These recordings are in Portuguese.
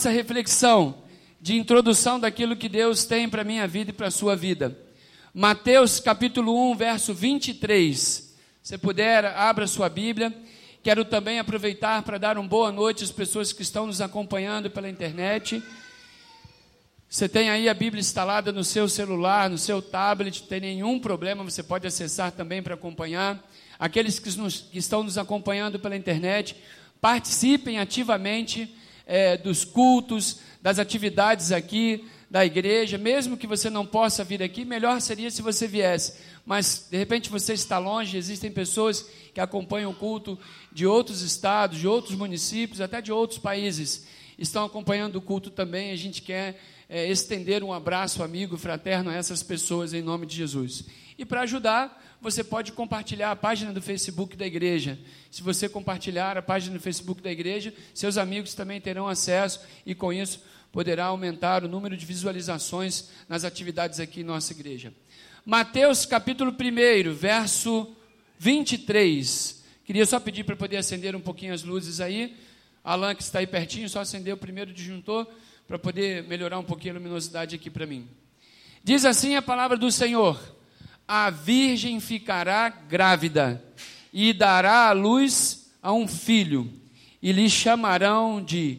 essa reflexão de introdução daquilo que Deus tem para a minha vida e para a sua vida. Mateus capítulo 1, verso 23. Se puder, abra sua Bíblia. Quero também aproveitar para dar uma boa noite às pessoas que estão nos acompanhando pela internet. Você tem aí a Bíblia instalada no seu celular, no seu tablet, não tem nenhum problema, você pode acessar também para acompanhar. Aqueles que, nos, que estão nos acompanhando pela internet, participem ativamente é, dos cultos, das atividades aqui da igreja, mesmo que você não possa vir aqui, melhor seria se você viesse. Mas de repente você está longe, existem pessoas que acompanham o culto de outros estados, de outros municípios, até de outros países, estão acompanhando o culto também. A gente quer é, estender um abraço amigo, fraterno a essas pessoas em nome de Jesus. E para ajudar, você pode compartilhar a página do Facebook da igreja. Se você compartilhar a página do Facebook da igreja, seus amigos também terão acesso e com isso poderá aumentar o número de visualizações nas atividades aqui em nossa igreja. Mateus capítulo 1, verso 23. Queria só pedir para poder acender um pouquinho as luzes aí. Alan, que está aí pertinho, só acender o primeiro disjuntor para poder melhorar um pouquinho a luminosidade aqui para mim. Diz assim a palavra do Senhor a virgem ficará grávida e dará à luz a um filho, e lhe chamarão de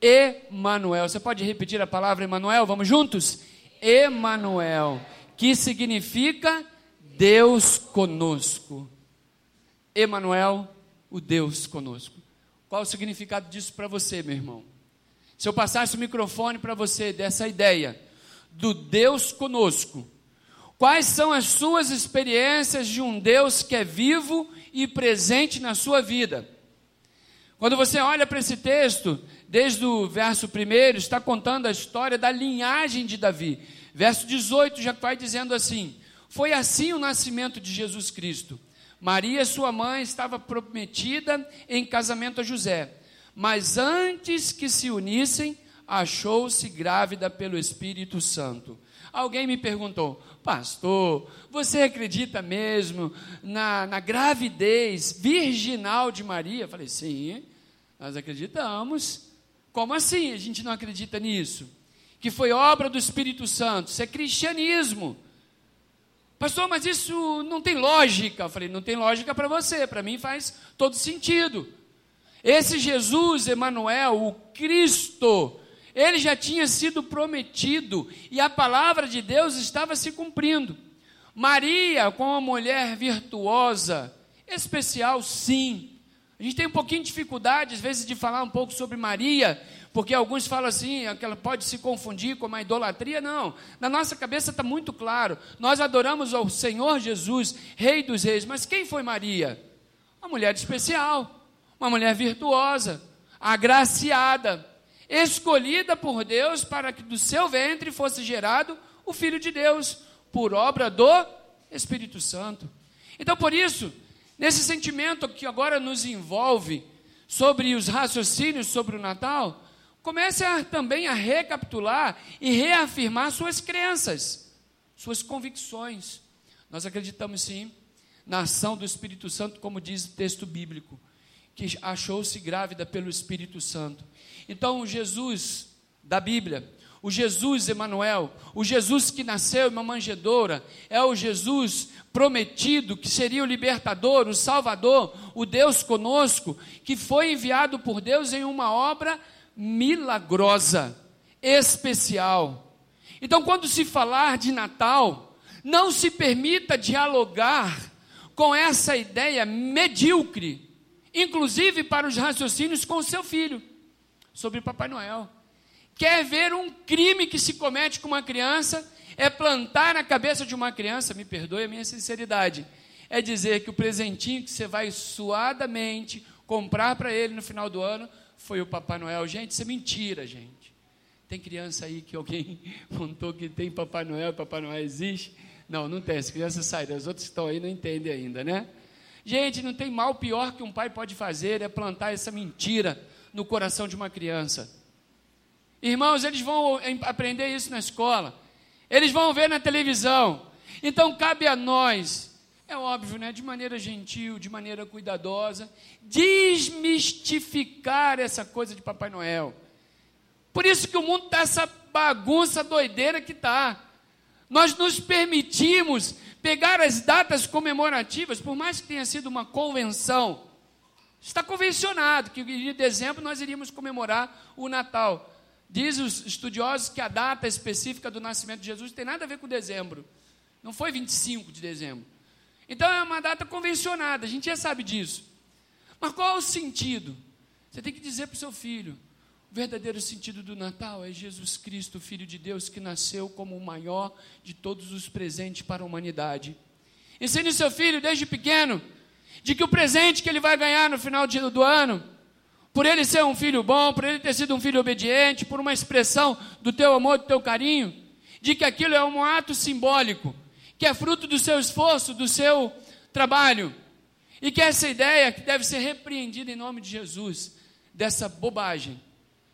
Emanuel. Você pode repetir a palavra Emanuel? Vamos juntos? Emanuel, que significa Deus conosco. Emanuel, o Deus conosco. Qual o significado disso para você, meu irmão? Se eu passasse o microfone para você dessa ideia do Deus conosco, Quais são as suas experiências de um Deus que é vivo e presente na sua vida? Quando você olha para esse texto, desde o verso 1, está contando a história da linhagem de Davi. Verso 18 já vai dizendo assim: Foi assim o nascimento de Jesus Cristo. Maria, sua mãe, estava prometida em casamento a José, mas antes que se unissem, achou-se grávida pelo Espírito Santo. Alguém me perguntou, pastor, você acredita mesmo na, na gravidez virginal de Maria? Eu falei, sim, nós acreditamos. Como assim a gente não acredita nisso? Que foi obra do Espírito Santo, isso é cristianismo. Pastor, mas isso não tem lógica. Eu falei, não tem lógica para você, para mim faz todo sentido. Esse Jesus, Emanuel, o Cristo, ele já tinha sido prometido e a palavra de Deus estava se cumprindo. Maria, como uma mulher virtuosa, especial, sim. A gente tem um pouquinho de dificuldade, às vezes, de falar um pouco sobre Maria, porque alguns falam assim, que ela pode se confundir com uma idolatria. Não, na nossa cabeça está muito claro. Nós adoramos ao Senhor Jesus, Rei dos Reis. Mas quem foi Maria? Uma mulher especial, uma mulher virtuosa, agraciada escolhida por Deus para que do seu ventre fosse gerado o Filho de Deus, por obra do Espírito Santo. Então, por isso, nesse sentimento que agora nos envolve sobre os raciocínios sobre o Natal, comece a, também a recapitular e reafirmar suas crenças, suas convicções. Nós acreditamos sim na ação do Espírito Santo, como diz o texto bíblico, que achou-se grávida pelo Espírito Santo. Então, o Jesus da Bíblia, o Jesus Emanuel, o Jesus que nasceu em uma manjedoura, é o Jesus prometido que seria o libertador, o salvador, o Deus conosco, que foi enviado por Deus em uma obra milagrosa, especial. Então, quando se falar de Natal, não se permita dialogar com essa ideia medíocre, inclusive para os raciocínios com seu filho sobre Papai Noel. Quer ver um crime que se comete com uma criança? É plantar na cabeça de uma criança, me perdoe a minha sinceridade, é dizer que o presentinho que você vai suadamente comprar para ele no final do ano foi o Papai Noel. Gente, isso é mentira, gente. Tem criança aí que alguém contou que tem Papai Noel, Papai Noel existe? Não, não tem. As crianças saíram, as outras que estão aí não entendem ainda, né? Gente, não tem mal pior que um pai pode fazer é plantar essa mentira no coração de uma criança. Irmãos, eles vão aprender isso na escola, eles vão ver na televisão. Então cabe a nós, é óbvio, né, de maneira gentil, de maneira cuidadosa, desmistificar essa coisa de Papai Noel. Por isso que o mundo está essa bagunça doideira que está. Nós nos permitimos pegar as datas comemorativas, por mais que tenha sido uma convenção, está convencionado que em dezembro nós iríamos comemorar o Natal. Diz os estudiosos que a data específica do nascimento de Jesus tem nada a ver com dezembro. Não foi 25 de dezembro. Então é uma data convencionada, a gente já sabe disso. Mas qual é o sentido? Você tem que dizer para o seu filho: verdadeiro sentido do Natal é Jesus Cristo, Filho de Deus, que nasceu como o maior de todos os presentes para a humanidade. Ensine seu filho desde pequeno de que o presente que ele vai ganhar no final do ano, por ele ser um filho bom, por ele ter sido um filho obediente, por uma expressão do teu amor, do teu carinho, de que aquilo é um ato simbólico, que é fruto do seu esforço, do seu trabalho, e que essa ideia que deve ser repreendida em nome de Jesus, dessa bobagem,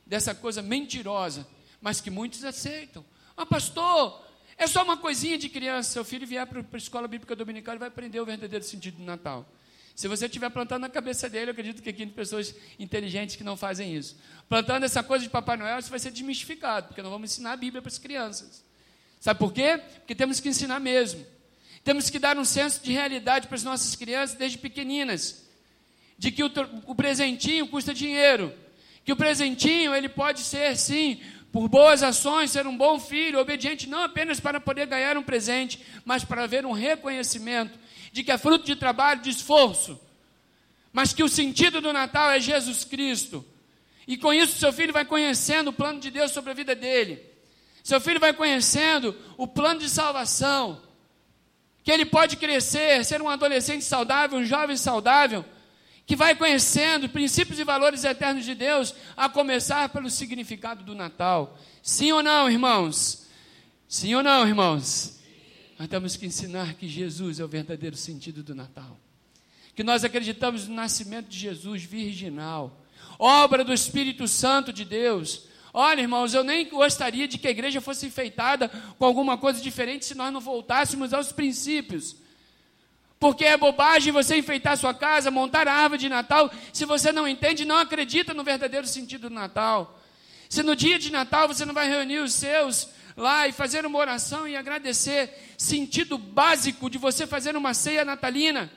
dessa coisa mentirosa, mas que muitos aceitam. Ah, pastor, é só uma coisinha de criança. Seu filho vier para a escola bíblica dominical e vai aprender o verdadeiro sentido do Natal. Se você estiver plantando na cabeça dele, eu acredito que aqui tem pessoas inteligentes que não fazem isso. Plantando essa coisa de Papai Noel, isso vai ser desmistificado, porque nós vamos ensinar a Bíblia para as crianças. Sabe por quê? Porque temos que ensinar mesmo. Temos que dar um senso de realidade para as nossas crianças desde pequeninas. De que o, o presentinho custa dinheiro que o presentinho ele pode ser sim por boas ações, ser um bom filho, obediente não apenas para poder ganhar um presente, mas para haver um reconhecimento de que é fruto de trabalho, de esforço, mas que o sentido do Natal é Jesus Cristo. E com isso seu filho vai conhecendo o plano de Deus sobre a vida dele. Seu filho vai conhecendo o plano de salvação. Que ele pode crescer, ser um adolescente saudável, um jovem saudável, que vai conhecendo princípios e valores eternos de Deus, a começar pelo significado do Natal. Sim ou não, irmãos? Sim ou não, irmãos? Nós temos que ensinar que Jesus é o verdadeiro sentido do Natal. Que nós acreditamos no nascimento de Jesus virginal, obra do Espírito Santo de Deus. Olha, irmãos, eu nem gostaria de que a igreja fosse enfeitada com alguma coisa diferente se nós não voltássemos aos princípios. Porque é bobagem você enfeitar sua casa, montar a árvore de Natal, se você não entende, não acredita no verdadeiro sentido do Natal. Se no dia de Natal você não vai reunir os seus lá e fazer uma oração e agradecer, sentido básico de você fazer uma ceia natalina,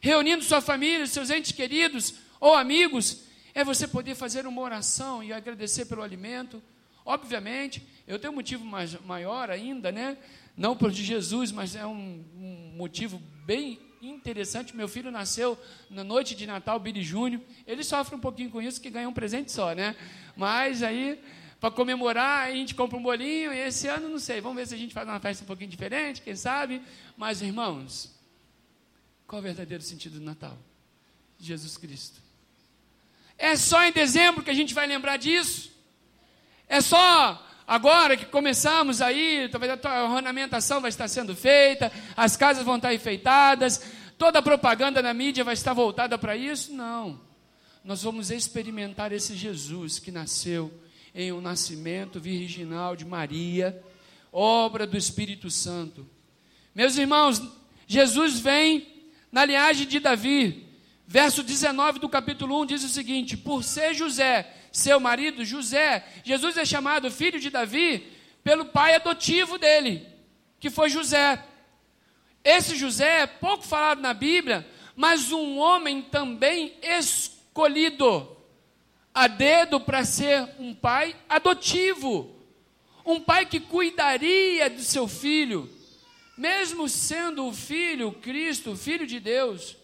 reunindo sua família, seus entes queridos ou amigos, é você poder fazer uma oração e agradecer pelo alimento. Obviamente, eu tenho um motivo mais, maior ainda, né? Não por de Jesus, mas é um, um, motivo bem interessante. Meu filho nasceu na noite de Natal, Billy Júnior. Ele sofre um pouquinho com isso, que ganha um presente só, né? Mas aí, para comemorar, a gente compra um bolinho. E esse ano, não sei, vamos ver se a gente faz uma festa um pouquinho diferente, quem sabe. Mas, irmãos, qual é o verdadeiro sentido do Natal? Jesus Cristo. É só em dezembro que a gente vai lembrar disso? É só Agora que começamos aí, talvez a ornamentação vai estar sendo feita, as casas vão estar enfeitadas, toda a propaganda na mídia vai estar voltada para isso? Não. Nós vamos experimentar esse Jesus que nasceu em um nascimento virginal de Maria, obra do Espírito Santo. Meus irmãos, Jesus vem na linhagem de Davi. Verso 19 do capítulo 1 diz o seguinte: Por ser José seu marido, José. Jesus é chamado filho de Davi pelo pai adotivo dele, que foi José. Esse José é pouco falado na Bíblia, mas um homem também escolhido a dedo para ser um pai adotivo, um pai que cuidaria do seu filho, mesmo sendo o filho, Cristo, filho de Deus.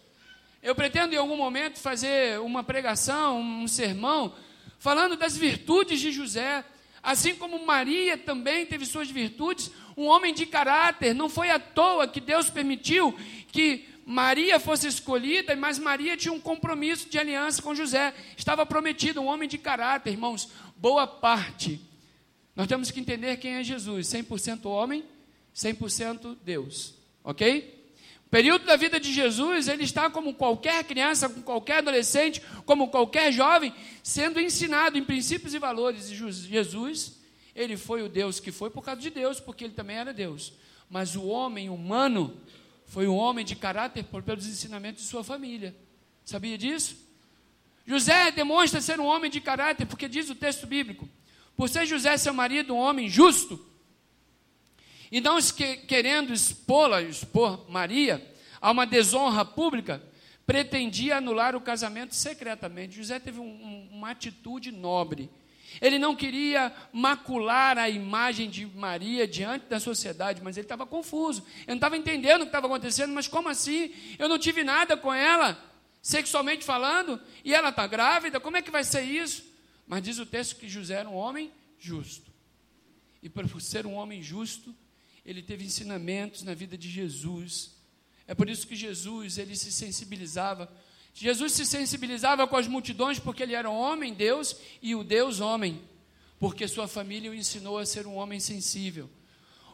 Eu pretendo em algum momento fazer uma pregação, um sermão falando das virtudes de José. Assim como Maria também teve suas virtudes, um homem de caráter, não foi à toa que Deus permitiu que Maria fosse escolhida, mas Maria tinha um compromisso de aliança com José, estava prometido, um homem de caráter, irmãos, boa parte. Nós temos que entender quem é Jesus: 100% homem, 100% Deus, ok? O período da vida de Jesus, ele está como qualquer criança, como qualquer adolescente, como qualquer jovem, sendo ensinado em princípios e valores. E Jesus, ele foi o Deus que foi por causa de Deus, porque ele também era Deus. Mas o homem humano foi um homem de caráter por, pelos ensinamentos de sua família. Sabia disso? José demonstra ser um homem de caráter, porque diz o texto bíblico: por ser José seu marido um homem justo, e não querendo expô-la, expor Maria, a uma desonra pública, pretendia anular o casamento secretamente. José teve um, um, uma atitude nobre. Ele não queria macular a imagem de Maria diante da sociedade, mas ele estava confuso. Ele não estava entendendo o que estava acontecendo, mas como assim? Eu não tive nada com ela, sexualmente falando, e ela está grávida, como é que vai ser isso? Mas diz o texto que José era um homem justo. E por ser um homem justo, ele teve ensinamentos na vida de Jesus. É por isso que Jesus, ele se sensibilizava. Jesus se sensibilizava com as multidões porque ele era um homem, Deus, e o Deus homem. Porque sua família o ensinou a ser um homem sensível.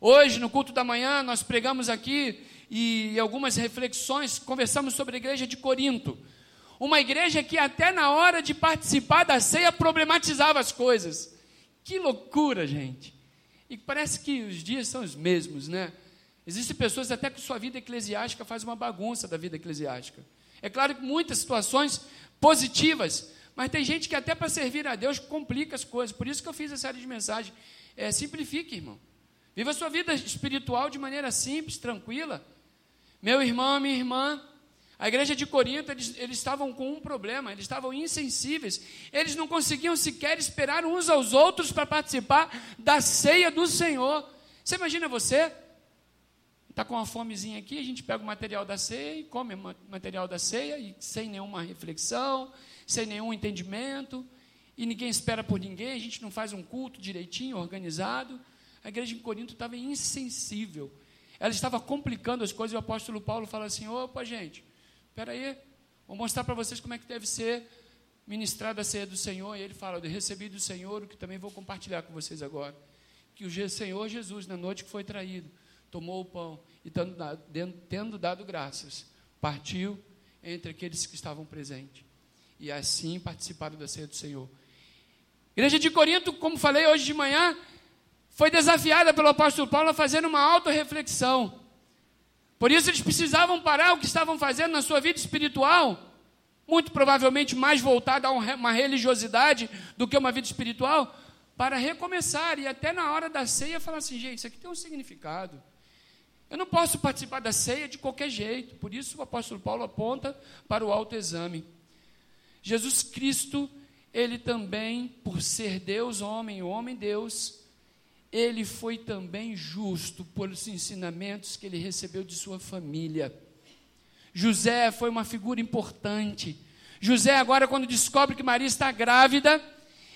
Hoje, no culto da manhã, nós pregamos aqui e algumas reflexões, conversamos sobre a igreja de Corinto. Uma igreja que até na hora de participar da ceia problematizava as coisas. Que loucura, gente. E parece que os dias são os mesmos, né? Existem pessoas até que sua vida eclesiástica faz uma bagunça da vida eclesiástica. É claro que muitas situações positivas, mas tem gente que até para servir a Deus complica as coisas. Por isso que eu fiz essa série de mensagens. É, simplifique, irmão. Viva a sua vida espiritual de maneira simples, tranquila. Meu irmão, minha irmã, a igreja de Corinto, eles, eles estavam com um problema, eles estavam insensíveis, eles não conseguiam sequer esperar uns aos outros para participar da ceia do Senhor. Você imagina você? Está com uma fomezinha aqui, a gente pega o material da ceia e come o material da ceia, e sem nenhuma reflexão, sem nenhum entendimento, e ninguém espera por ninguém, a gente não faz um culto direitinho, organizado. A igreja de Corinto estava insensível, ela estava complicando as coisas, e o apóstolo Paulo fala assim: opa, gente Espera aí, vou mostrar para vocês como é que deve ser ministrada a ceia do Senhor. E ele fala: Eu recebi do Senhor o que também vou compartilhar com vocês agora. Que o Senhor Jesus, na noite que foi traído, tomou o pão e, tendo dado, tendo dado graças, partiu entre aqueles que estavam presentes. E assim participaram da ceia do Senhor. Igreja de Corinto, como falei hoje de manhã, foi desafiada pelo apóstolo Paulo a fazer uma auto-reflexão. Por isso eles precisavam parar o que estavam fazendo na sua vida espiritual, muito provavelmente mais voltada a uma religiosidade do que uma vida espiritual, para recomeçar e até na hora da ceia falar assim: gente, isso aqui tem um significado. Eu não posso participar da ceia de qualquer jeito. Por isso o apóstolo Paulo aponta para o autoexame. Jesus Cristo, ele também, por ser Deus, homem, homem, Deus, ele foi também justo pelos ensinamentos que ele recebeu de sua família. José foi uma figura importante. José, agora, quando descobre que Maria está grávida,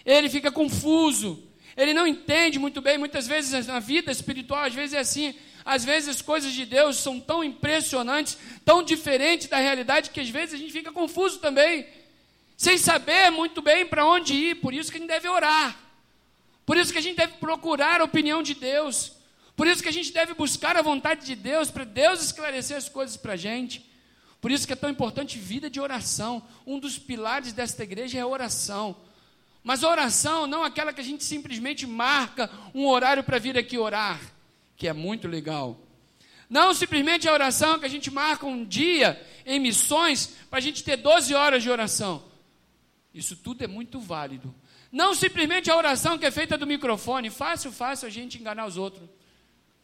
ele fica confuso. Ele não entende muito bem, muitas vezes na vida espiritual, às vezes é assim. Às vezes as coisas de Deus são tão impressionantes, tão diferentes da realidade, que às vezes a gente fica confuso também, sem saber muito bem para onde ir. Por isso que a gente deve orar. Por isso que a gente deve procurar a opinião de Deus. Por isso que a gente deve buscar a vontade de Deus, para Deus esclarecer as coisas para a gente. Por isso que é tão importante vida de oração. Um dos pilares desta igreja é a oração. Mas a oração não aquela que a gente simplesmente marca um horário para vir aqui orar, que é muito legal. Não simplesmente a oração que a gente marca um dia em missões para a gente ter 12 horas de oração. Isso tudo é muito válido. Não simplesmente a oração que é feita do microfone. Fácil, fácil a gente enganar os outros.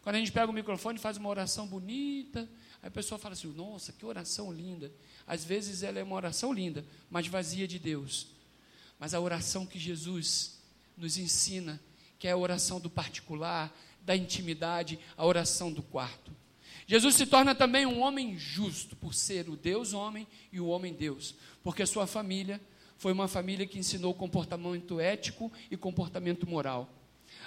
Quando a gente pega o microfone e faz uma oração bonita, aí a pessoa fala assim: nossa, que oração linda. Às vezes ela é uma oração linda, mas vazia de Deus. Mas a oração que Jesus nos ensina, que é a oração do particular, da intimidade, a oração do quarto. Jesus se torna também um homem justo, por ser o Deus homem e o homem Deus, porque a sua família foi uma família que ensinou comportamento ético e comportamento moral.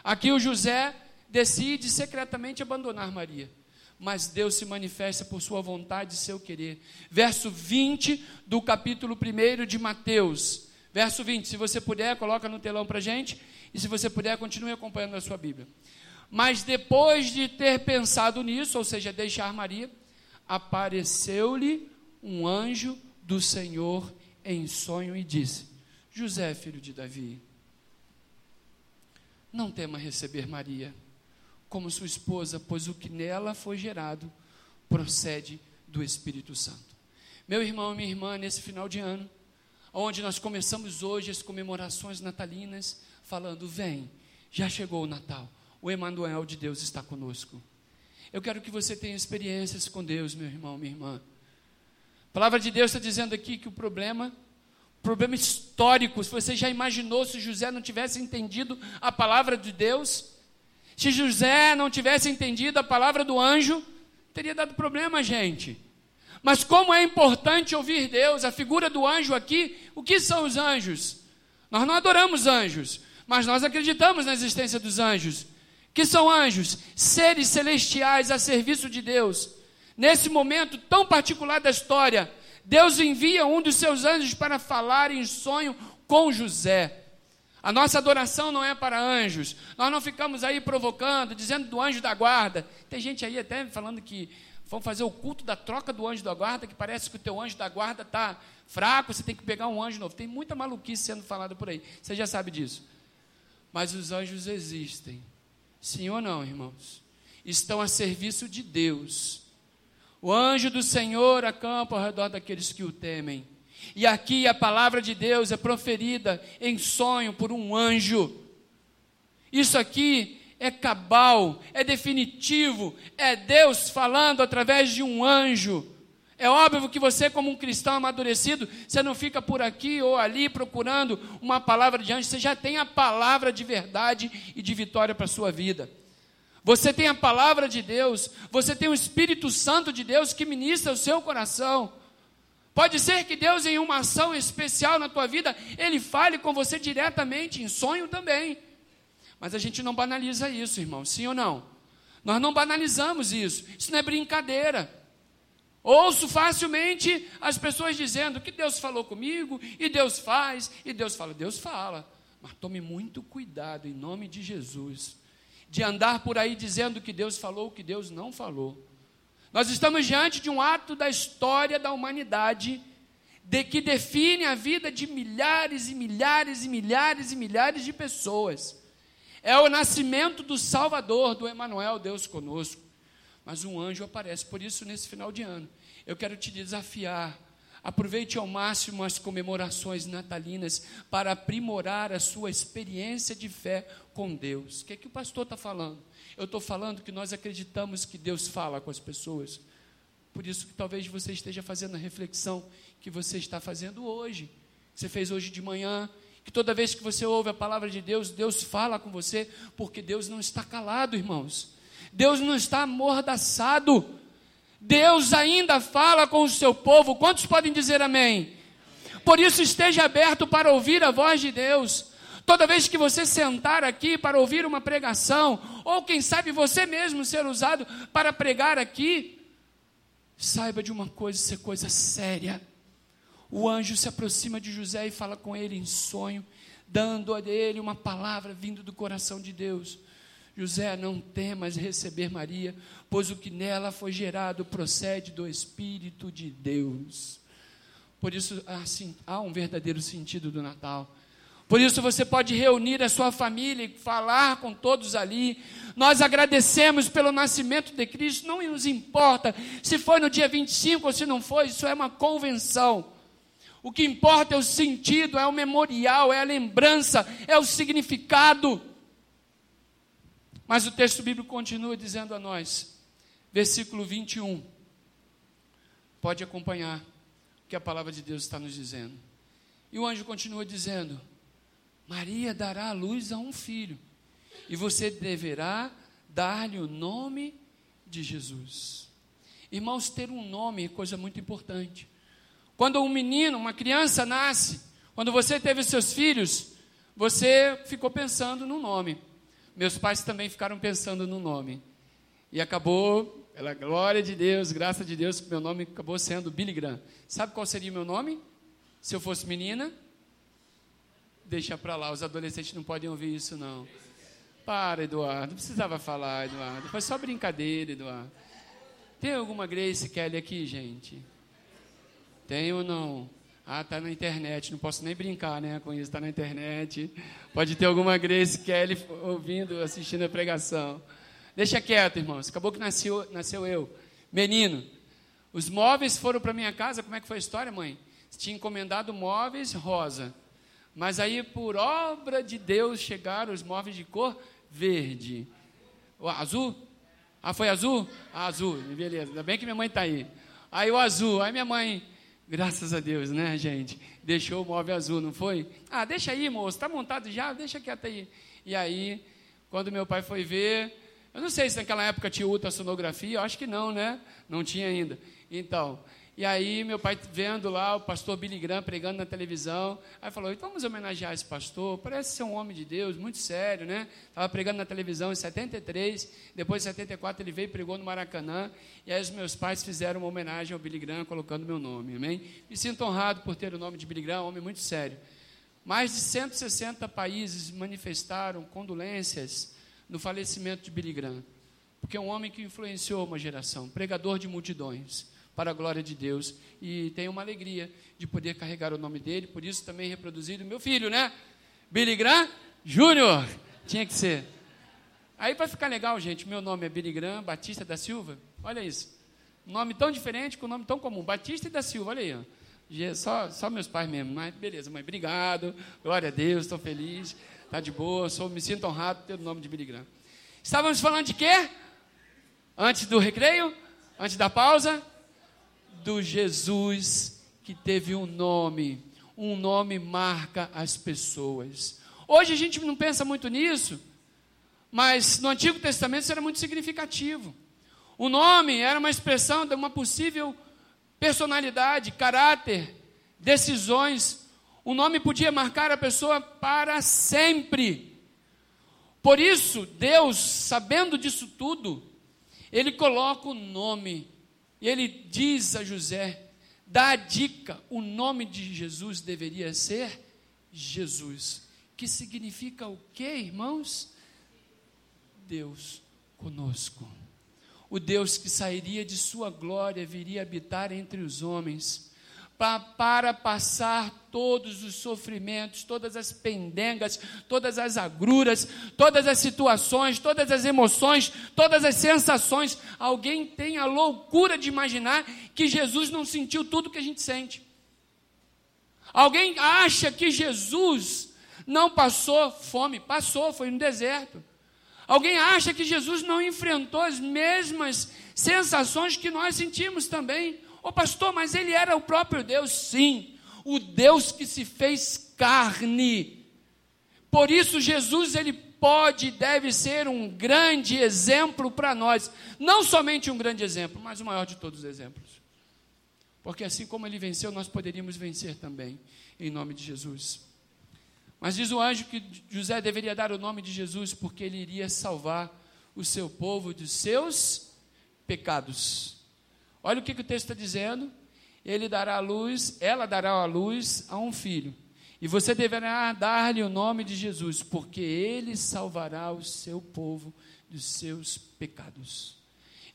Aqui o José decide secretamente abandonar Maria, mas Deus se manifesta por sua vontade e seu querer. Verso 20 do capítulo 1 de Mateus. Verso 20, se você puder, coloca no telão para gente, e se você puder, continue acompanhando a sua Bíblia. Mas depois de ter pensado nisso, ou seja, deixar Maria, apareceu-lhe um anjo do Senhor em sonho e disse: José, filho de Davi, não tema receber Maria como sua esposa, pois o que nela foi gerado procede do Espírito Santo. Meu irmão e minha irmã, nesse final de ano, onde nós começamos hoje as comemorações natalinas, falando: Vem, Já chegou o Natal. O Emanuel de Deus está conosco. Eu quero que você tenha experiências com Deus, meu irmão, minha irmã. Palavra de Deus está dizendo aqui que o problema, problema histórico, se você já imaginou se José não tivesse entendido a palavra de Deus, se José não tivesse entendido a palavra do anjo, teria dado problema, gente. Mas como é importante ouvir Deus, a figura do anjo aqui, o que são os anjos? Nós não adoramos anjos, mas nós acreditamos na existência dos anjos. Que são anjos, seres celestiais a serviço de Deus. Nesse momento tão particular da história, Deus envia um dos seus anjos para falar em sonho com José. A nossa adoração não é para anjos. Nós não ficamos aí provocando, dizendo do anjo da guarda. Tem gente aí até falando que vão fazer o culto da troca do anjo da guarda, que parece que o teu anjo da guarda está fraco, você tem que pegar um anjo novo. Tem muita maluquice sendo falada por aí. Você já sabe disso. Mas os anjos existem. Sim ou não, irmãos? Estão a serviço de Deus. O anjo do Senhor acampa ao redor daqueles que o temem. E aqui a palavra de Deus é proferida em sonho por um anjo. Isso aqui é cabal, é definitivo, é Deus falando através de um anjo. É óbvio que você, como um cristão amadurecido, você não fica por aqui ou ali procurando uma palavra de anjo, você já tem a palavra de verdade e de vitória para a sua vida. Você tem a palavra de Deus, você tem o Espírito Santo de Deus que ministra o seu coração. Pode ser que Deus, em uma ação especial na tua vida, Ele fale com você diretamente, em sonho também. Mas a gente não banaliza isso, irmão, sim ou não? Nós não banalizamos isso, isso não é brincadeira. Ouço facilmente as pessoas dizendo que Deus falou comigo, e Deus faz, e Deus fala. Deus fala, mas tome muito cuidado, em nome de Jesus, de andar por aí dizendo que Deus falou o que Deus não falou. Nós estamos diante de um ato da história da humanidade de que define a vida de milhares e milhares e milhares e milhares de pessoas. É o nascimento do Salvador, do Emanuel, Deus conosco. Mas um anjo aparece, por isso nesse final de ano, eu quero te desafiar. Aproveite ao máximo as comemorações natalinas para aprimorar a sua experiência de fé com Deus. O que é que o pastor está falando? Eu estou falando que nós acreditamos que Deus fala com as pessoas. Por isso que talvez você esteja fazendo a reflexão que você está fazendo hoje. Você fez hoje de manhã, que toda vez que você ouve a palavra de Deus, Deus fala com você, porque Deus não está calado, irmãos. Deus não está amordaçado. Deus ainda fala com o seu povo. Quantos podem dizer amém? Por isso, esteja aberto para ouvir a voz de Deus. Toda vez que você sentar aqui para ouvir uma pregação, ou quem sabe você mesmo ser usado para pregar aqui, saiba de uma coisa, isso é coisa séria o anjo se aproxima de José e fala com ele em sonho, dando a ele uma palavra vindo do coração de Deus. José, não temas receber Maria, pois o que nela foi gerado procede do Espírito de Deus. Por isso, assim, há um verdadeiro sentido do Natal. Por isso você pode reunir a sua família e falar com todos ali. Nós agradecemos pelo nascimento de Cristo, não nos importa se foi no dia 25 ou se não foi, isso é uma convenção. O que importa é o sentido, é o memorial, é a lembrança, é o significado. Mas o texto bíblico continua dizendo a nós, versículo 21. Pode acompanhar o que a palavra de Deus está nos dizendo. E o anjo continua dizendo: Maria dará à luz a um filho, e você deverá dar-lhe o nome de Jesus. Irmãos, ter um nome é coisa muito importante. Quando um menino, uma criança nasce, quando você teve seus filhos, você ficou pensando no nome. Meus pais também ficaram pensando no nome. E acabou, pela glória de Deus, graça de Deus, meu nome acabou sendo Billy Graham. Sabe qual seria o meu nome? Se eu fosse menina? Deixa para lá, os adolescentes não podem ouvir isso não. Para, Eduardo, não precisava falar, Eduardo. Foi só brincadeira, Eduardo. Tem alguma Grace Kelly aqui, gente? Tem ou não? Ah, tá na internet, não posso nem brincar, né, com isso, está na internet. Pode ter alguma Grace Kelly ouvindo, assistindo a pregação. Deixa quieto, irmãos. Acabou que nasceu, nasceu eu, menino. Os móveis foram para minha casa, como é que foi a história, mãe? Tinha encomendado móveis rosa. Mas aí, por obra de Deus, chegaram os móveis de cor verde. O azul? Ah, foi azul? Ah, azul, beleza. Ainda bem que minha mãe está aí. Aí o azul, aí minha mãe, graças a Deus, né, gente? Deixou o móvel azul, não foi? Ah, deixa aí, moço, está montado já, deixa quieto aí. E aí, quando meu pai foi ver, eu não sei se naquela época tinha ultrassonografia, eu acho que não, né? Não tinha ainda. Então, e aí meu pai vendo lá o pastor Billy Graham pregando na televisão, aí falou, então vamos homenagear esse pastor, parece ser um homem de Deus, muito sério, né? Estava pregando na televisão em 73, depois em 74 ele veio e pregou no Maracanã, e aí os meus pais fizeram uma homenagem ao Billy Graham colocando meu nome, amém? Me sinto honrado por ter o nome de Billy Graham, um homem muito sério. Mais de 160 países manifestaram condolências no falecimento de Billy Graham, porque é um homem que influenciou uma geração, pregador de multidões para a glória de Deus. E tenho uma alegria de poder carregar o nome dele, por isso também reproduzido meu filho, né? Billy Graham Júnior. Tinha que ser. Aí para ficar legal, gente, meu nome é Billy Graham Batista da Silva. Olha isso. Um nome tão diferente com um nome tão comum. Batista e da Silva, olha aí. Ó. Só, só meus pais mesmo. Mas beleza, mãe, obrigado. Glória a Deus, estou feliz. Está de boa, sou, me sinto honrado ter o nome de Billy Graham. Estávamos falando de quê? Antes do recreio? Antes da pausa? Do Jesus que teve um nome. Um nome marca as pessoas. Hoje a gente não pensa muito nisso, mas no Antigo Testamento isso era muito significativo. O nome era uma expressão de uma possível personalidade, caráter, decisões. O nome podia marcar a pessoa para sempre. Por isso, Deus, sabendo disso tudo, Ele coloca o nome e ele diz a José, dá a dica, o nome de Jesus deveria ser Jesus. Que significa o que, irmãos? Deus conosco. O Deus que sairia de sua glória viria habitar entre os homens para passar todos os sofrimentos, todas as pendengas, todas as agruras, todas as situações, todas as emoções, todas as sensações. Alguém tem a loucura de imaginar que Jesus não sentiu tudo que a gente sente. Alguém acha que Jesus não passou fome, passou, foi no deserto. Alguém acha que Jesus não enfrentou as mesmas sensações que nós sentimos também. Ô pastor, mas ele era o próprio Deus? Sim, o Deus que se fez carne. Por isso, Jesus, ele pode e deve ser um grande exemplo para nós. Não somente um grande exemplo, mas o maior de todos os exemplos. Porque assim como ele venceu, nós poderíamos vencer também, em nome de Jesus. Mas diz o anjo que José deveria dar o nome de Jesus, porque ele iria salvar o seu povo dos seus pecados. Olha o que, que o texto está dizendo. Ele dará a luz, ela dará a luz a um filho. E você deverá dar-lhe o nome de Jesus, porque ele salvará o seu povo dos seus pecados.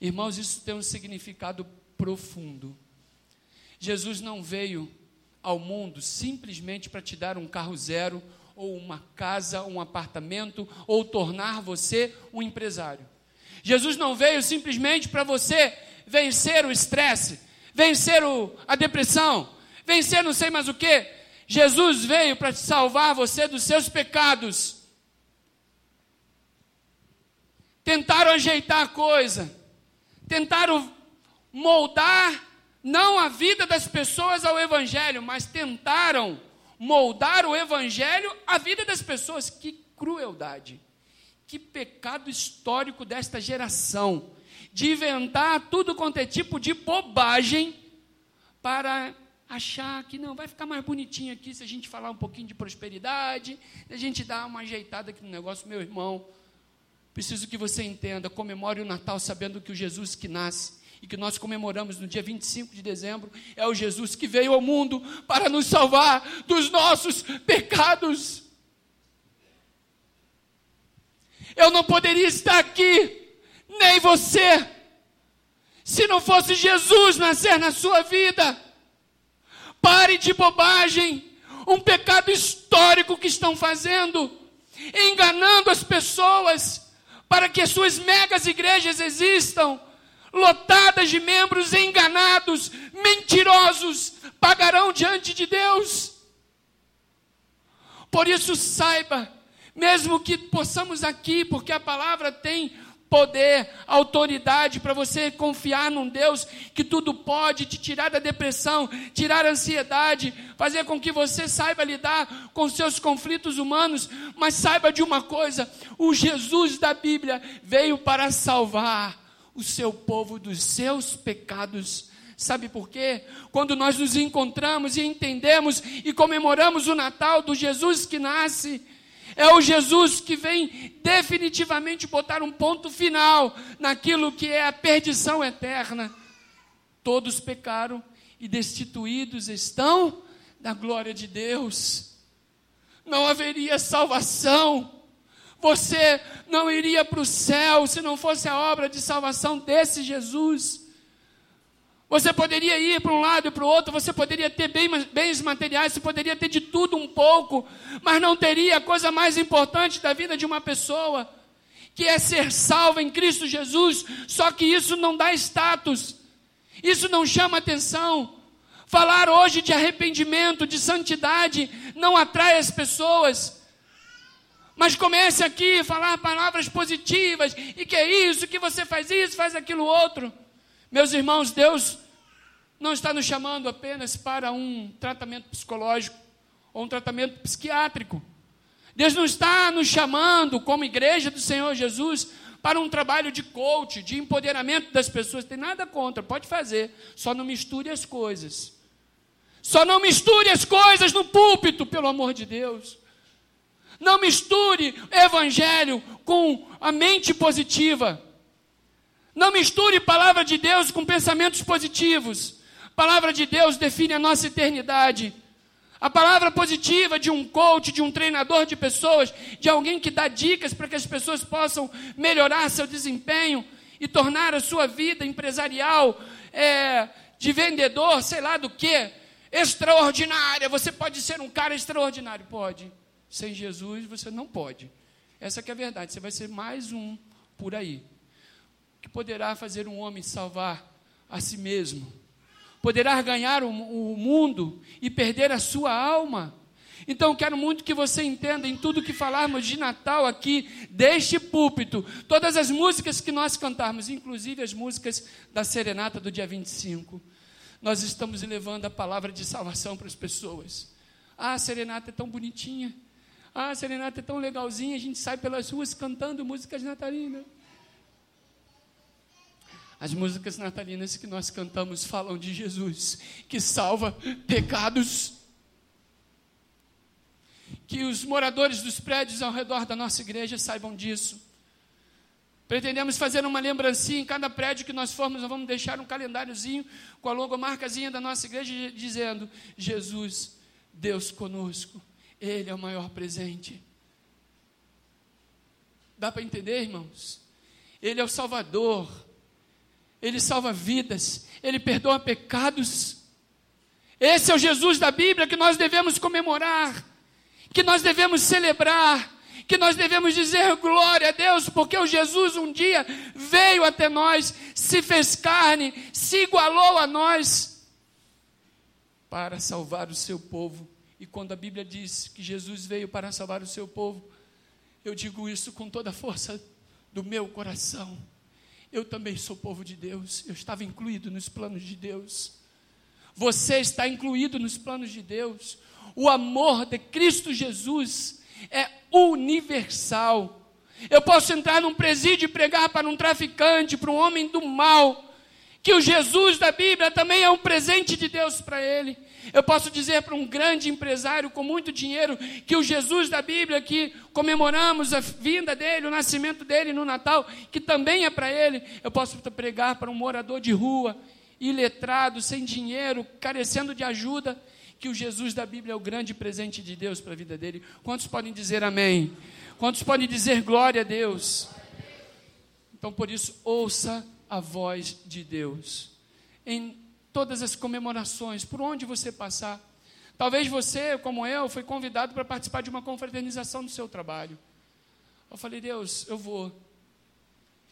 Irmãos, isso tem um significado profundo. Jesus não veio ao mundo simplesmente para te dar um carro zero, ou uma casa, um apartamento, ou tornar você um empresário. Jesus não veio simplesmente para você vencer o estresse, vencer o, a depressão, vencer não sei mais o que. Jesus veio para salvar você dos seus pecados. Tentaram ajeitar a coisa, tentaram moldar não a vida das pessoas ao Evangelho, mas tentaram moldar o Evangelho à vida das pessoas. Que crueldade, que pecado histórico desta geração de inventar tudo quanto é tipo de bobagem para achar que não, vai ficar mais bonitinho aqui se a gente falar um pouquinho de prosperidade, a gente dar uma ajeitada aqui no negócio, meu irmão. Preciso que você entenda, comemore o Natal sabendo que o Jesus que nasce e que nós comemoramos no dia 25 de dezembro é o Jesus que veio ao mundo para nos salvar dos nossos pecados. Eu não poderia estar aqui nem você. Se não fosse Jesus nascer na sua vida, pare de bobagem, um pecado histórico que estão fazendo, enganando as pessoas para que as suas megas igrejas existam, lotadas de membros enganados, mentirosos, pagarão diante de Deus. Por isso, saiba, mesmo que possamos aqui, porque a palavra tem poder, autoridade para você confiar num Deus que tudo pode, te tirar da depressão, tirar a ansiedade, fazer com que você saiba lidar com seus conflitos humanos, mas saiba de uma coisa: o Jesus da Bíblia veio para salvar o seu povo dos seus pecados. Sabe por quê? Quando nós nos encontramos e entendemos e comemoramos o Natal do Jesus que nasce, é o Jesus que vem definitivamente botar um ponto final naquilo que é a perdição eterna. Todos pecaram e destituídos estão da glória de Deus. Não haveria salvação. Você não iria para o céu se não fosse a obra de salvação desse Jesus. Você poderia ir para um lado e para o outro, você poderia ter bens materiais, você poderia ter de tudo um pouco, mas não teria a coisa mais importante da vida de uma pessoa, que é ser salva em Cristo Jesus. Só que isso não dá status, isso não chama atenção. Falar hoje de arrependimento, de santidade, não atrai as pessoas. Mas comece aqui a falar palavras positivas, e que é isso, que você faz isso, faz aquilo outro. Meus irmãos, Deus não está nos chamando apenas para um tratamento psicológico ou um tratamento psiquiátrico. Deus não está nos chamando, como igreja do Senhor Jesus, para um trabalho de coach, de empoderamento das pessoas. Tem nada contra, pode fazer, só não misture as coisas. Só não misture as coisas no púlpito, pelo amor de Deus. Não misture evangelho com a mente positiva. Não misture palavra de Deus com pensamentos positivos. Palavra de Deus define a nossa eternidade. A palavra positiva de um coach, de um treinador de pessoas, de alguém que dá dicas para que as pessoas possam melhorar seu desempenho e tornar a sua vida empresarial, é, de vendedor, sei lá do que, extraordinária. Você pode ser um cara extraordinário? Pode. Sem Jesus você não pode. Essa é a verdade. Você vai ser mais um por aí que poderá fazer um homem salvar a si mesmo, poderá ganhar o, o mundo e perder a sua alma. Então, quero muito que você entenda em tudo que falarmos de Natal aqui, deste púlpito, todas as músicas que nós cantarmos, inclusive as músicas da serenata do dia 25, nós estamos levando a palavra de salvação para as pessoas. Ah, a serenata é tão bonitinha. Ah, a serenata é tão legalzinha, a gente sai pelas ruas cantando músicas natalinas. As músicas natalinas que nós cantamos falam de Jesus, que salva pecados. Que os moradores dos prédios ao redor da nossa igreja saibam disso. Pretendemos fazer uma lembrancinha em cada prédio que nós formos, nós vamos deixar um calendáriozinho com a logomarcazinha da nossa igreja dizendo: Jesus, Deus conosco, Ele é o maior presente. Dá para entender, irmãos? Ele é o Salvador, ele salva vidas, Ele perdoa pecados. Esse é o Jesus da Bíblia que nós devemos comemorar, que nós devemos celebrar, que nós devemos dizer glória a Deus, porque o Jesus um dia veio até nós, se fez carne, se igualou a nós para salvar o seu povo. E quando a Bíblia diz que Jesus veio para salvar o seu povo, eu digo isso com toda a força do meu coração. Eu também sou povo de Deus, eu estava incluído nos planos de Deus. Você está incluído nos planos de Deus. O amor de Cristo Jesus é universal. Eu posso entrar num presídio e pregar para um traficante, para um homem do mal, que o Jesus da Bíblia também é um presente de Deus para ele. Eu posso dizer para um grande empresário com muito dinheiro que o Jesus da Bíblia, que comemoramos a vinda dele, o nascimento dele no Natal, que também é para ele. Eu posso pregar para um morador de rua, iletrado, sem dinheiro, carecendo de ajuda, que o Jesus da Bíblia é o grande presente de Deus para a vida dele. Quantos podem dizer amém? Quantos podem dizer glória a Deus? Então, por isso, ouça a voz de Deus. Em todas as comemorações, por onde você passar. Talvez você, como eu, foi convidado para participar de uma confraternização do seu trabalho. Eu falei, Deus, eu vou.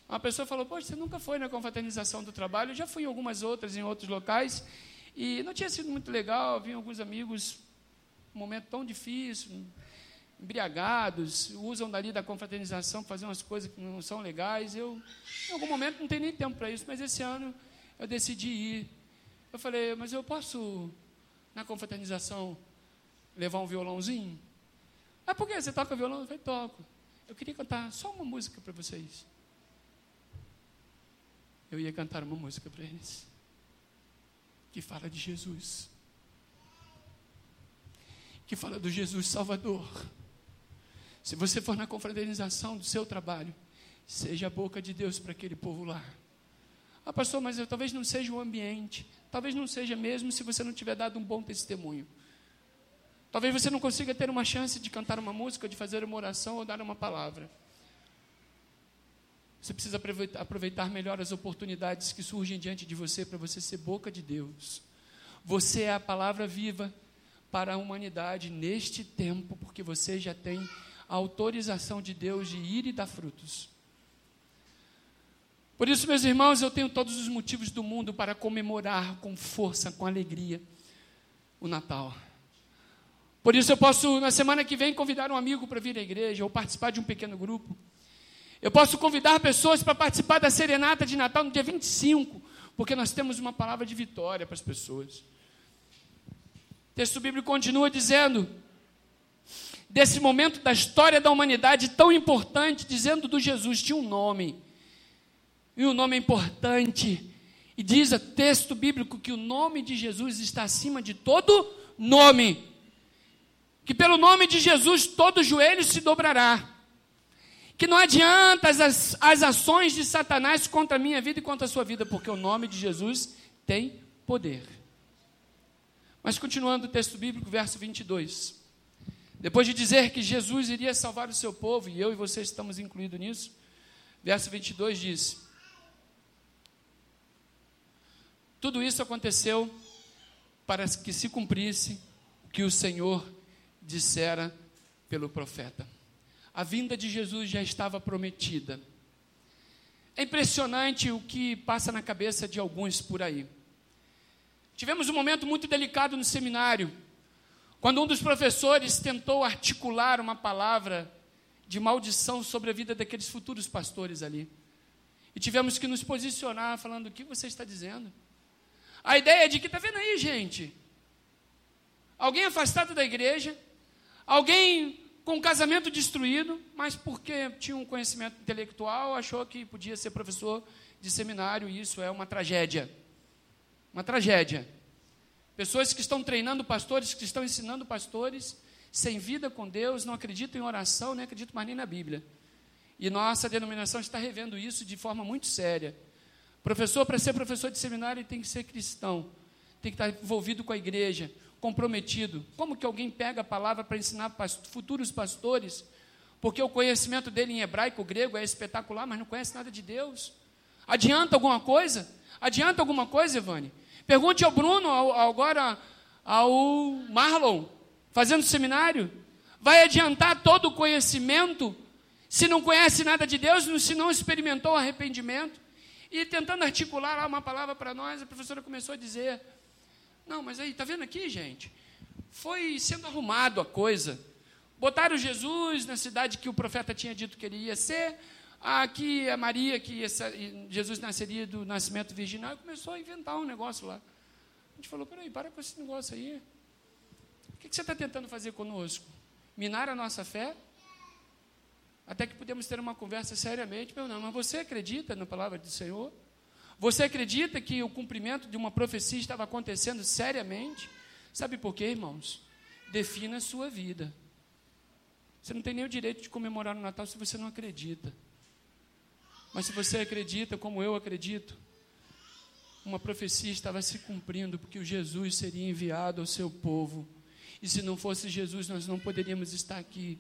Uma pessoa falou, poxa, você nunca foi na confraternização do trabalho? Eu já fui em algumas outras, em outros locais, e não tinha sido muito legal, vi alguns amigos, um momento tão difícil, embriagados, usam dali da confraternização para fazer umas coisas que não são legais. Eu, em algum momento, não tenho nem tempo para isso, mas esse ano eu decidi ir. Eu falei, mas eu posso, na confraternização, levar um violãozinho? Ah, por que? Você toca violão? Eu falei, toco. Eu queria cantar só uma música para vocês. Eu ia cantar uma música para eles que fala de Jesus, que fala do Jesus Salvador. Se você for na confraternização do seu trabalho, seja a boca de Deus para aquele povo lá. Ah, pastor, mas eu, talvez não seja o ambiente, talvez não seja mesmo se você não tiver dado um bom testemunho. Talvez você não consiga ter uma chance de cantar uma música, de fazer uma oração ou dar uma palavra. Você precisa aproveitar, melhor as oportunidades que surgem diante de você para você ser boca de Deus. Você é a palavra viva para a humanidade neste tempo, porque você já tem a autorização de Deus de ir e dar frutos. Por isso, meus irmãos, eu tenho todos os motivos do mundo para comemorar com força, com alegria, o Natal. Por isso, eu posso, na semana que vem, convidar um amigo para vir à igreja ou participar de um pequeno grupo. Eu posso convidar pessoas para participar da serenata de Natal no dia 25, porque nós temos uma palavra de vitória para as pessoas. O texto bíblico continua dizendo: desse momento da história da humanidade tão importante, dizendo do Jesus, tinha um nome. E o nome é importante. E diz o texto bíblico que o nome de Jesus está acima de todo nome. Que pelo nome de Jesus todo joelho se dobrará que não adianta as, as ações de Satanás contra a minha vida e contra a sua vida, porque o nome de Jesus tem poder. Mas continuando o texto bíblico, verso 22. Depois de dizer que Jesus iria salvar o seu povo, e eu e você estamos incluídos nisso, verso 22 diz: Tudo isso aconteceu para que se cumprisse o que o Senhor dissera pelo profeta a vinda de Jesus já estava prometida. É impressionante o que passa na cabeça de alguns por aí. Tivemos um momento muito delicado no seminário, quando um dos professores tentou articular uma palavra de maldição sobre a vida daqueles futuros pastores ali. E tivemos que nos posicionar falando: o que você está dizendo? A ideia é de que, está vendo aí, gente? Alguém afastado da igreja, alguém com o casamento destruído, mas porque tinha um conhecimento intelectual, achou que podia ser professor de seminário, e isso é uma tragédia. Uma tragédia. Pessoas que estão treinando pastores, que estão ensinando pastores, sem vida com Deus, não acreditam em oração, nem acreditam mais nem na Bíblia. E nossa denominação está revendo isso de forma muito séria. Professor, para ser professor de seminário, tem que ser cristão, tem que estar envolvido com a igreja, comprometido. Como que alguém pega a palavra para ensinar futuros pastores? Porque o conhecimento dele em hebraico, grego é espetacular, mas não conhece nada de Deus. Adianta alguma coisa? Adianta alguma coisa, Evane? Pergunte ao Bruno, ao, agora ao Marlon, fazendo seminário. Vai adiantar todo o conhecimento se não conhece nada de Deus, se não experimentou arrependimento? E tentando articular lá uma palavra para nós, a professora começou a dizer: não, mas aí, está vendo aqui, gente? Foi sendo arrumado a coisa. Botaram Jesus na cidade que o profeta tinha dito que ele ia ser. Aqui a Maria, que Jesus nasceria do nascimento virginal, começou a inventar um negócio lá. A gente falou: peraí, para com esse negócio aí. O que você está tentando fazer conosco? Minar a nossa fé? Até que podemos ter uma conversa seriamente. Meu, não, mas você acredita na palavra do Senhor? Você acredita que o cumprimento de uma profecia estava acontecendo seriamente? Sabe por quê, irmãos? Defina a sua vida. Você não tem nem o direito de comemorar o Natal se você não acredita. Mas se você acredita, como eu acredito, uma profecia estava se cumprindo, porque o Jesus seria enviado ao seu povo. E se não fosse Jesus, nós não poderíamos estar aqui.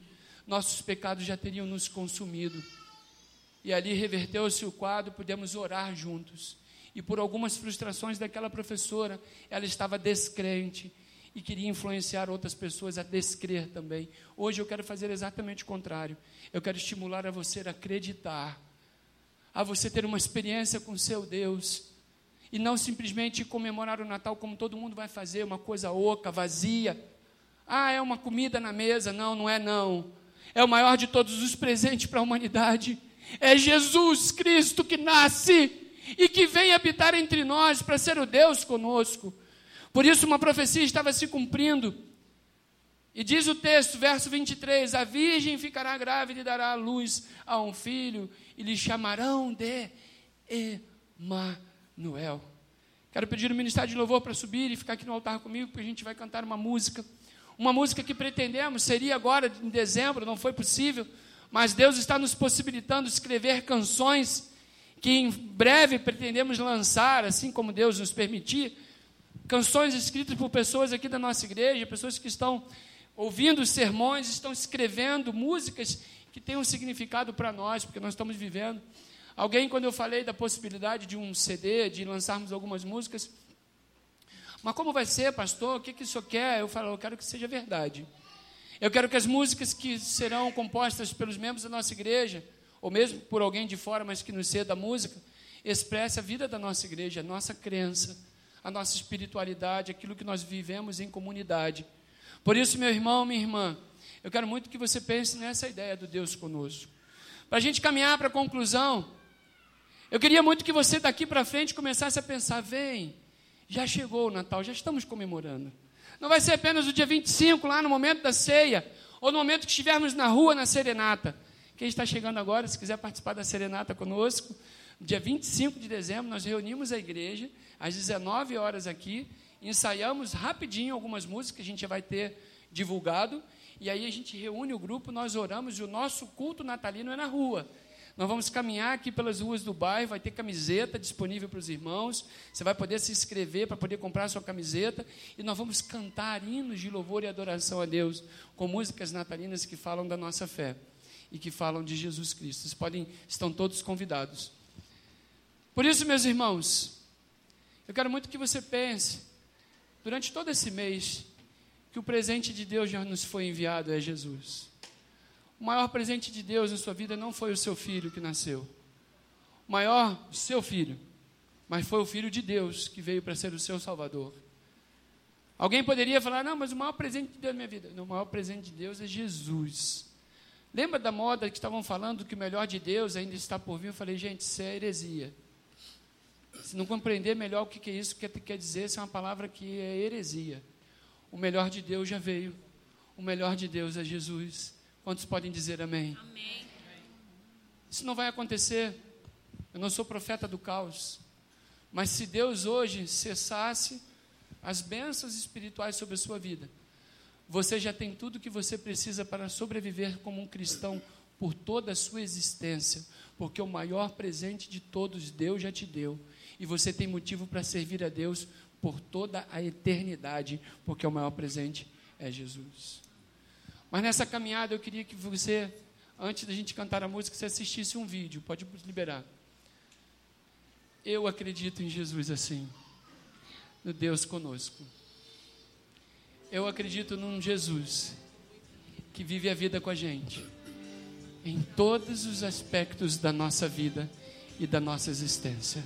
Nossos pecados já teriam nos consumido. E ali reverteu-se o quadro, pudemos orar juntos. E por algumas frustrações daquela professora, ela estava descrente e queria influenciar outras pessoas a descrer também. Hoje eu quero fazer exatamente o contrário. Eu quero estimular a você a acreditar, a você ter uma experiência com seu Deus e não simplesmente comemorar o Natal como todo mundo vai fazer, uma coisa oca, vazia. Ah, é uma comida na mesa. Não, não é não. É o maior de todos os presentes para a humanidade. É Jesus Cristo que nasce e que vem habitar entre nós para ser o Deus conosco. Por isso, uma profecia estava se cumprindo. E diz o texto, verso 23: A virgem ficará grávida e dará à luz a um filho, e lhe chamarão de Emanuel. Quero pedir o ministério de louvor para subir e ficar aqui no altar comigo, porque a gente vai cantar uma música. Uma música que pretendemos, seria agora em dezembro, não foi possível, mas Deus está nos possibilitando escrever canções que em breve pretendemos lançar, assim como Deus nos permitir. Canções escritas por pessoas aqui da nossa igreja, pessoas que estão ouvindo os sermões, estão escrevendo músicas que têm um significado para nós, porque nós estamos vivendo. Alguém, quando eu falei da possibilidade de um CD, de lançarmos algumas músicas, mas como vai ser, pastor? O que, que o senhor quer? Eu falo, eu quero que seja verdade. Eu quero que as músicas que serão compostas pelos membros da nossa igreja, ou mesmo por alguém de fora, mas que nos ceda a música, expresse a vida da nossa igreja, a nossa crença, a nossa espiritualidade, aquilo que nós vivemos em comunidade. Por isso, meu irmão, minha irmã, eu quero muito que você pense nessa ideia do Deus conosco. Para a gente caminhar para a conclusão, eu queria muito que você daqui para frente começasse a pensar: vem, já chegou o Natal, já estamos comemorando. Não vai ser apenas o dia 25, lá no momento da ceia, ou no momento que estivermos na rua na serenata. Quem está chegando agora, se quiser participar da serenata conosco, dia 25 de dezembro, nós reunimos a igreja, às 19 horas aqui, ensaiamos rapidinho algumas músicas que a gente vai ter divulgado, e aí a gente reúne o grupo, nós oramos, e o nosso culto natalino é na rua. Nós vamos caminhar aqui pelas ruas do bairro, vai ter camiseta disponível para os irmãos. Você vai poder se inscrever para poder comprar sua camiseta. E nós vamos cantar hinos de louvor e adoração a Deus, com músicas natalinas que falam da nossa fé e que falam de Jesus Cristo. Vocês podem, estão todos convidados. Por isso, meus irmãos, eu quero muito que você pense, durante todo esse mês, que o presente de Deus já nos foi enviado é Jesus. O maior presente de Deus na sua vida não foi o seu filho que nasceu. O maior, seu filho. Mas foi o filho de Deus que veio para ser o seu salvador. Alguém poderia falar, não, mas o maior presente de Deus na minha vida. Não, o maior presente de Deus é Jesus. Lembra da moda que estavam falando que o melhor de Deus ainda está por vir? Eu falei, gente, isso é heresia. Se não compreender melhor o que é isso, o que quer dizer, isso é uma palavra que é heresia. O melhor de Deus já veio. O melhor de Deus é Jesus. Quantos podem dizer amém? amém? Isso não vai acontecer. Eu não sou profeta do caos. Mas se Deus hoje cessasse as bênçãos espirituais sobre a sua vida, você já tem tudo que você precisa para sobreviver como um cristão por toda a sua existência, porque o maior presente de todos Deus já te deu, e você tem motivo para servir a Deus por toda a eternidade, porque o maior presente é Jesus. Mas nessa caminhada eu queria que você, antes da gente cantar a música, você assistisse um vídeo. Pode liberar. Eu acredito em Jesus assim, no Deus conosco. Eu acredito num Jesus que vive a vida com a gente, em todos os aspectos da nossa vida e da nossa existência.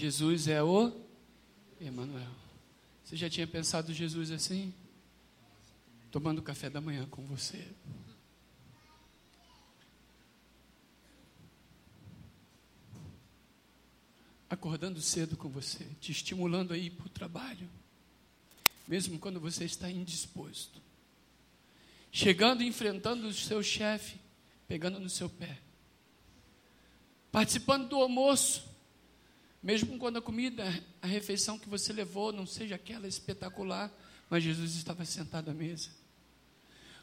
Jesus é o Emanuel. Você já tinha pensado Jesus assim? Tomando café da manhã com você. Acordando cedo com você, te estimulando a ir para o trabalho, mesmo quando você está indisposto. Chegando enfrentando o seu chefe, pegando no seu pé. Participando do almoço, mesmo quando a comida, a refeição que você levou não seja aquela espetacular, mas Jesus estava sentado à mesa.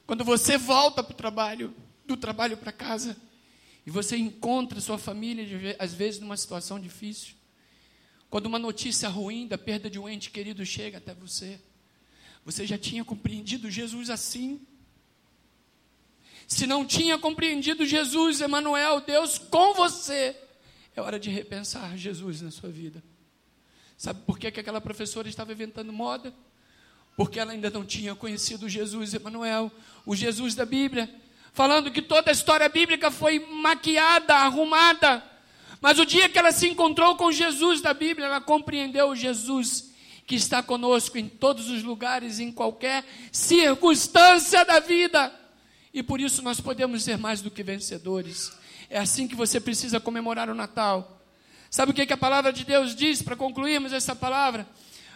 Quando você volta para o trabalho, do trabalho para casa, e você encontra sua família, às vezes numa situação difícil, quando uma notícia ruim da perda de um ente querido chega até você, você já tinha compreendido Jesus assim? Se não tinha compreendido Jesus, Emanuel, Deus com você, é hora de repensar Jesus na sua vida. Sabe por que, que aquela professora estava inventando moda? Porque ela ainda não tinha conhecido Jesus Emanuel, o Jesus da Bíblia, falando que toda a história bíblica foi maquiada, arrumada. Mas o dia que ela se encontrou com Jesus da Bíblia, ela compreendeu o Jesus que está conosco em todos os lugares, em qualquer circunstância da vida. E por isso nós podemos ser mais do que vencedores. É assim que você precisa comemorar o Natal. Sabe o que, que a palavra de Deus diz para concluirmos essa palavra?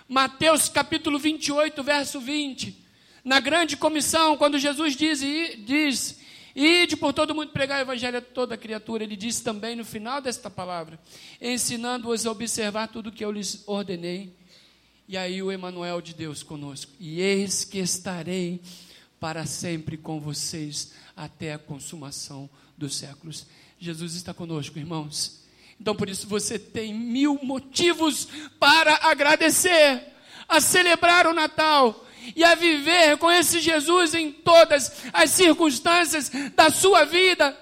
Mateus capítulo 28, verso 20. Na grande comissão, quando Jesus diz, diz Ide por todo mundo pregar o evangelho a toda criatura. Ele diz também no final desta palavra: ensinando-os a observar tudo o que eu lhes ordenei. E aí o Emanuel de Deus conosco. E eis que estarei para sempre com vocês até a consumação dos séculos. Jesus está conosco, irmãos. Então, por isso, você tem mil motivos para agradecer, a celebrar o Natal e a viver com esse Jesus em todas as circunstâncias da sua vida.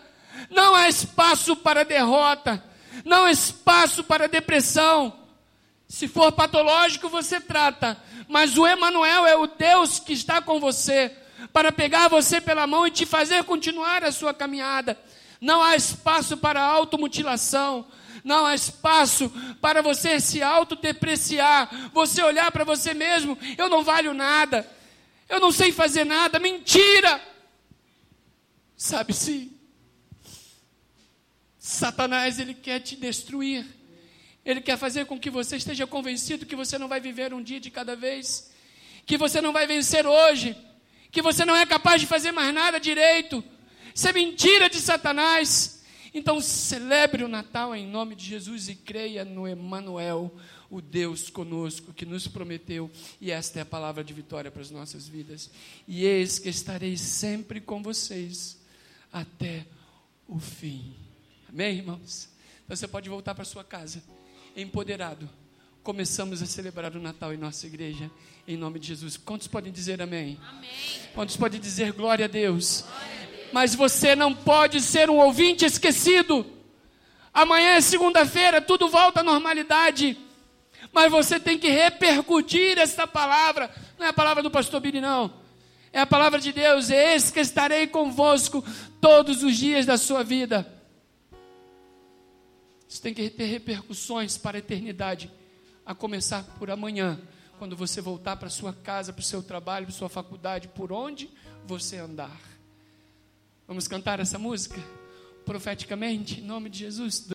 Não há espaço para derrota, não há espaço para depressão. Se for patológico, você trata, mas o Emanuel é o Deus que está com você para pegar você pela mão e te fazer continuar a sua caminhada. Não há espaço para automutilação. Não há espaço para você se autodepreciar. Você olhar para você mesmo. Eu não valho nada. Eu não sei fazer nada. Mentira! Sabe sim. Satanás, ele quer te destruir. Ele quer fazer com que você esteja convencido que você não vai viver um dia de cada vez. Que você não vai vencer hoje. Que você não é capaz de fazer mais nada direito isso é mentira de Satanás. Então celebre o Natal em nome de Jesus e creia no Emanuel, o Deus conosco que nos prometeu, e esta é a palavra de vitória para as nossas vidas. E eis que estarei sempre com vocês até o fim. Amém, irmãos? Então você pode voltar para sua casa empoderado. Começamos a celebrar o Natal em nossa igreja, em nome de Jesus. Quantos podem dizer amém? amém. Quantos podem dizer glória a Deus? Glória mas você não pode ser um ouvinte esquecido. Amanhã é segunda-feira, tudo volta à normalidade. Mas você tem que repercutir esta palavra. Não é a palavra do pastor Billy, não. É a palavra de Deus. Eis que estarei convosco todos os dias da sua vida. Isso tem que ter repercussões para a eternidade. A começar por amanhã, quando você voltar para sua casa, para o seu trabalho, para sua faculdade, por onde você andar. Vamos cantar essa música profeticamente, em nome de Jesus.